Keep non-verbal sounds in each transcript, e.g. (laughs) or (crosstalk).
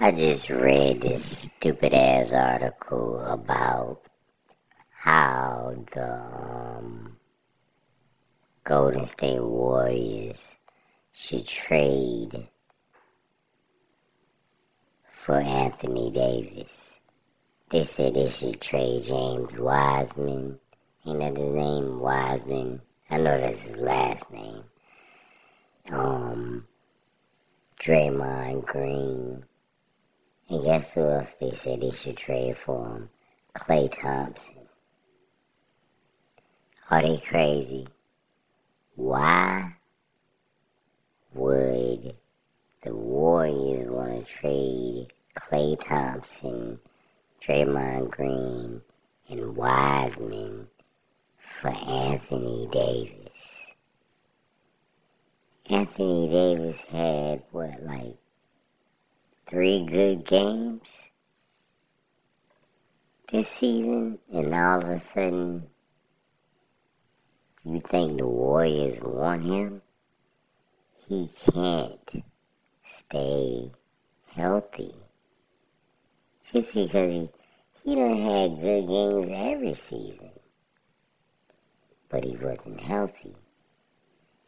I just read this stupid ass article about how the um, Golden State Warriors should trade for Anthony Davis. They said they should trade James Wiseman. Ain't that his name? Wiseman. I know that's his last name. Um, Draymond Green and guess who else they said they should trade for him? Klay Thompson. Are they crazy? Why would the Warriors want to trade Klay Thompson, Draymond Green, and Wiseman for Anthony Davis? Anthony Davis had what, like three good games this season, and all of a sudden you think the Warriors want him? He can't stay healthy. Just because he, he done had good games every season. But he wasn't healthy.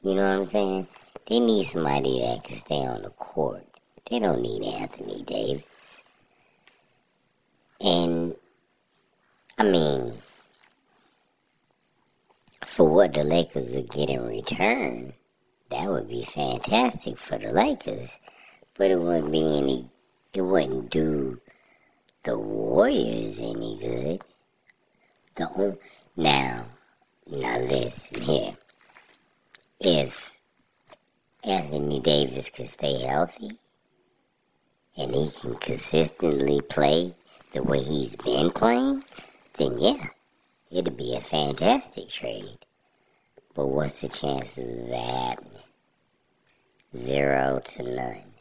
You know what I'm saying? They need somebody that can stay on the court they don't need Anthony Davis. And, I mean, for what the Lakers would get in return, that would be fantastic for the Lakers. But it wouldn't be any, it wouldn't do the Warriors any good. The now, now listen here. If Anthony Davis could stay healthy, and he can consistently play the way he's been playing, then yeah, it'd be a fantastic trade. But what's the chances of that happening? Zero to none.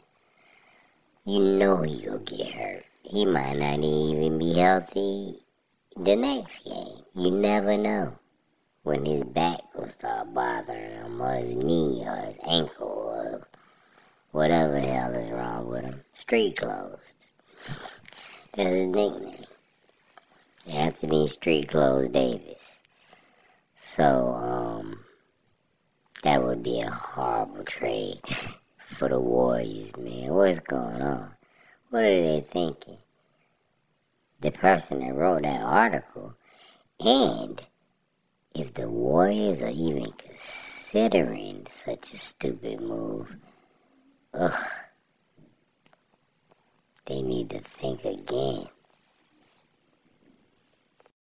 You know he'll get hurt. He might not even be healthy the next game. You never know when his back will start bothering him, or his knee, or or whatever the hell is wrong with him. Street clothes. That's his nickname. Anthony Street Clothes Davis. So, um, that would be a horrible trade (laughs) for the Warriors, man. What's going on? What are they thinking? The person that wrote that article, and if the Warriors are even considering such a stupid move, ugh, they need to think again.